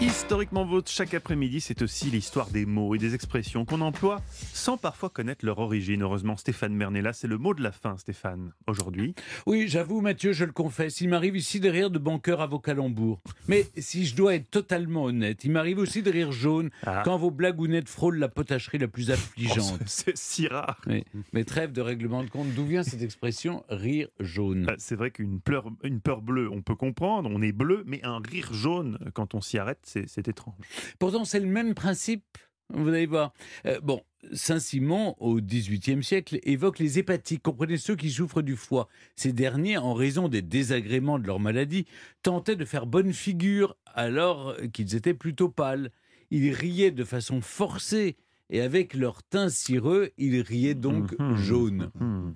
Historiquement vôtre, chaque après-midi, c'est aussi l'histoire des mots et des expressions qu'on emploie sans parfois connaître leur origine. Heureusement, Stéphane Mernet, c'est le mot de la fin, Stéphane, aujourd'hui. Oui, j'avoue, Mathieu, je le confesse, il m'arrive ici de rire de bon cœur à vos calembours. Mais si je dois être totalement honnête, il m'arrive aussi de rire jaune Ah. quand vos blagounettes frôlent la potacherie la plus affligeante. Oh, c'est si rare. Mais, mais trêve de règlement de compte, d'où vient cette expression rire jaune Euh, C'est vrai qu'une pleure- une peur bleue, on peut comprendre, on est bleu, mais un rire jaune, quand on s'y arrête, c'est étrange. Pourtant, c'est le même principe. Vous allez voir. Euh, bon, Saint-Simon, au XVIIIe siècle, évoque les hépatiques. Comprenez ceux qui souffrent du foie. Ces derniers, en raison des désagréments de leur maladie, tentaient de faire bonne figure alors qu'ils étaient plutôt pâles. Ils riaient de façon forcée. Et avec leur teint cireux, ils riaient donc Mhm. jaune. Hmm.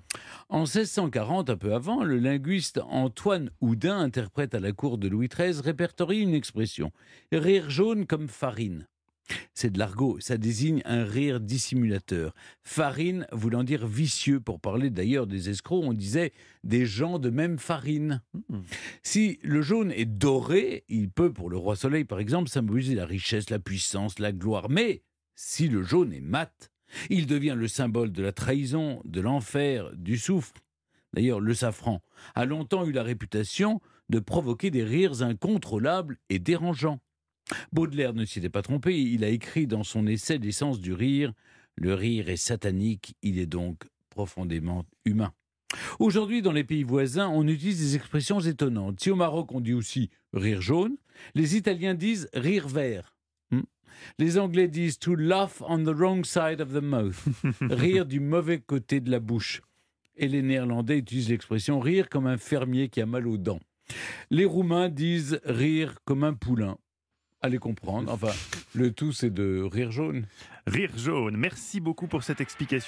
En 1640, un peu avant, le linguiste Antoine Houdin, interprète à la cour de Louis XIII, répertorie une expression rire jaune comme farine. C'est de l'argot, ça désigne un rire dissimulateur. Farine voulant dire vicieux, pour parler d'ailleurs des escrocs, on disait des gens de même farine. Si le jaune est doré, il peut, pour le roi soleil par exemple, symboliser la richesse, la puissance, la gloire. Mais si le jaune est mat, il devient le symbole de la trahison, de l'enfer, du souffle. D'ailleurs, le safran a longtemps eu la réputation de provoquer des rires incontrôlables et dérangeants. Baudelaire ne s'y était pas trompé, il a écrit dans son essai L'essence du rire Le rire est satanique, il est donc profondément humain. Aujourd'hui, dans les pays voisins, on utilise des expressions étonnantes. Si au Maroc on dit aussi rire jaune, les Italiens disent rire vert. Les Anglais disent to laugh on the wrong side of the mouth, rire du mauvais côté de la bouche. Et les Néerlandais utilisent l'expression rire comme un fermier qui a mal aux dents. Les Roumains disent rire comme un poulain. Allez comprendre. Enfin, le tout c'est de rire jaune. Rire jaune. Merci beaucoup pour cette explication.